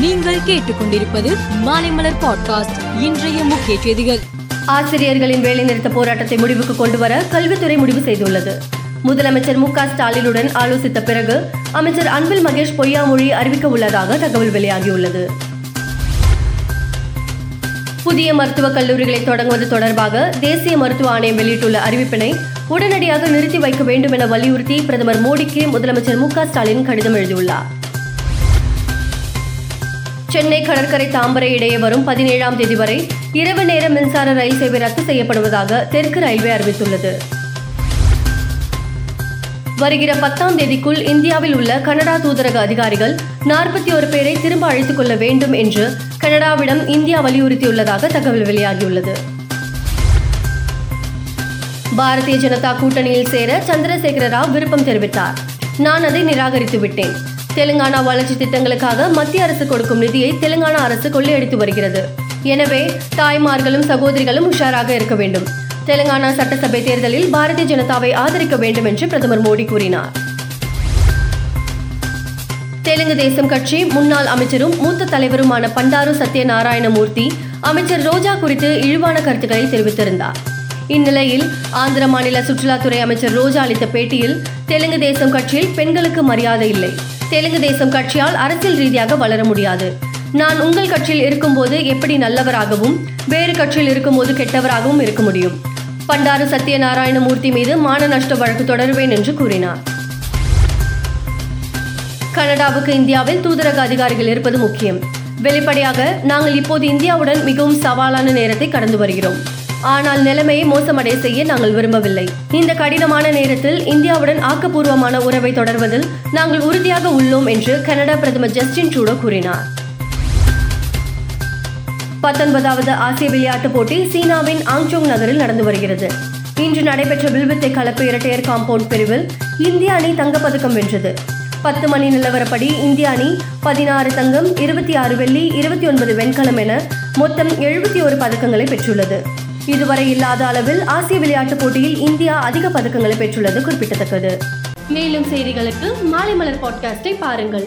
நீங்கள் கேட்டுக்கொண்டிருப்பது மாலைமலர் பாட்காஸ்ட் இன்றைய முக்கிய செய்திகள். ஆசிரியர்களின் வேலைநிறுத்த போராட்டத்தை முடிவுக்கு கொண்டுவர கல்வித்துறை முடிவு செய்துள்ளது. முதலமைச்சர் மு ஸ்டாலினுடன் ஆலோசித்த பிறகு அமைச்சர் அன்பில் மகேஷ் பொய்யாமொழி அறிவிக்க உள்ளதாக தகவல் வெளியாகியுள்ளது. புதிய மருத்துவக் கல்லூரிகளை தொடங்குவது தொடர்பாக தேசிய மருத்துவ ஆணையம் வெளியிட்டுள்ள அறிவிப்பினை உடனடியாக நிறுத்தி வைக்க வேண்டும் என வலியுறுத்தி பிரதமர் மோடிக்கு முதலமைச்சர் மு ஸ்டாலின் கடிதம் எழுதியுள்ளார். சென்னை கடற்கரை தாம்பரை இடையே வரும் பதினேழாம் தேதி வரை இரவு நேர மின்சார ரயில் சேவை ரத்து செய்யப்படுவதாக தெற்கு ரயில்வே அறிவித்துள்ளது. வருகிற பத்தாம் தேதிக்குள் இந்தியாவில் உள்ள கனடா தூதரக அதிகாரிகள் நாற்பத்தி ஒரு பேரை திரும்ப அழைத்துக் கொள்ள வேண்டும் என்று கனடாவிடம் இந்தியா வலியுறுத்தியுள்ளதாக தகவல் வெளியாகியுள்ளது. பாரதிய ஜனதா கூட்டணியில் சேர சந்திரசேகர ராவ் விருப்பம் தெரிவித்தார். நான் அதை நிராகரித்து விட்டேன் தெலுங்கானா வளர்ச்சி திட்டங்களுக்காக மத்திய அரசு கொடுக்கும் நிதியை தெலுங்கானா அரசு கொள்ளையடித்து வருகிறது. எனவே தாய்மார்களும் சகோதரிகளும் உஷாராக இருக்க வேண்டும். தெலுங்கானா சட்டசபை தேர்தலில் பாரதிய ஜனதாவை ஆதரிக்க வேண்டும் என்று பிரதமர் மோடி கூறினார். தெலுங்கு தேசம் கட்சி முன்னாள் அமைச்சரும் மூத்த தலைவருமான பண்டாரு சத்யநாராயணமூர்த்தி அமைச்சர் ரோஜா குறித்து இழிவான கருத்துக்களை தெரிவித்திருந்தார். இந்நிலையில் ஆந்திர மாநில சுற்றுலாத்துறை அமைச்சர் ரோஜா அளித்த பேட்டியில் தெலுங்கு தேசம் கட்சியில் பெண்களுக்கு மரியாதை இல்லை. தெலுங்கு தேசம் கட்சியால் அரசியல் ரீதியாக வளர முடியாது. நான் உங்கள் கட்சியில் இருக்கும்போது எப்படி நல்லவராகவும் வேறு கட்சியில் இருக்கும்போது கெட்டவராகவும் இருக்க முடியும். பண்டாரு சத்யநாராயணமூர்த்தி மீது மான நஷ்ட வழக்கு தொடருவேன் என்று கூறினார். கனடாவுக்கு இந்தியாவில் தூதரக அதிகாரிகள் இருப்பது முக்கியம். வெளிப்படையாக நாங்கள் இப்போது இந்தியாவுடன் மிகவும் சவாலான நேரத்தை கடந்து வருகிறோம். ஆனால் நிலைமையை மோசமடைய செய்ய நாங்கள் விரும்பவில்லை. இந்த கடினமான நேரத்தில் இந்தியாவுடன் ஆக்கப்பூர்வமான உறவை தொடர்வதில் நாங்கள் உறுதியாக உள்ளோம் என்று கனடா பிரதமர் ஜஸ்டின் ட்ரூடோ கூறினார். பத்தொன்பதாவது ஆசிய விளையாட்டுப் போட்டி சீனாவின் ஆங்சோங் நகரில் நடந்து வருகிறது. இன்று நடைபெற்ற வில்வித்தை கலப்பு இரட்டையர் காம்பவுண்ட் பிரிவில் இந்திய அணி தங்கப்பதக்கம் வென்றது. பத்து மணி நிலவரப்படி இந்திய அணி பதினாறு தங்கம் இருபத்தி ஆறு வெள்ளி இருபத்தி ஒன்பது வெண்கலம் என மொத்தம் எழுபத்தி ஒரு பதக்கங்களை பெற்றுள்ளது. இதுவரை இல்லாத அளவில் ஆசிய விளையாட்டுப் போட்டியில் இந்தியா அதிக பதக்கங்களை பெற்றுள்ளது குறிப்பிடத்தக்கது. மேலும் செய்திகளுக்கு மாலை மலர் பாட்காஸ்டை பாருங்கள்.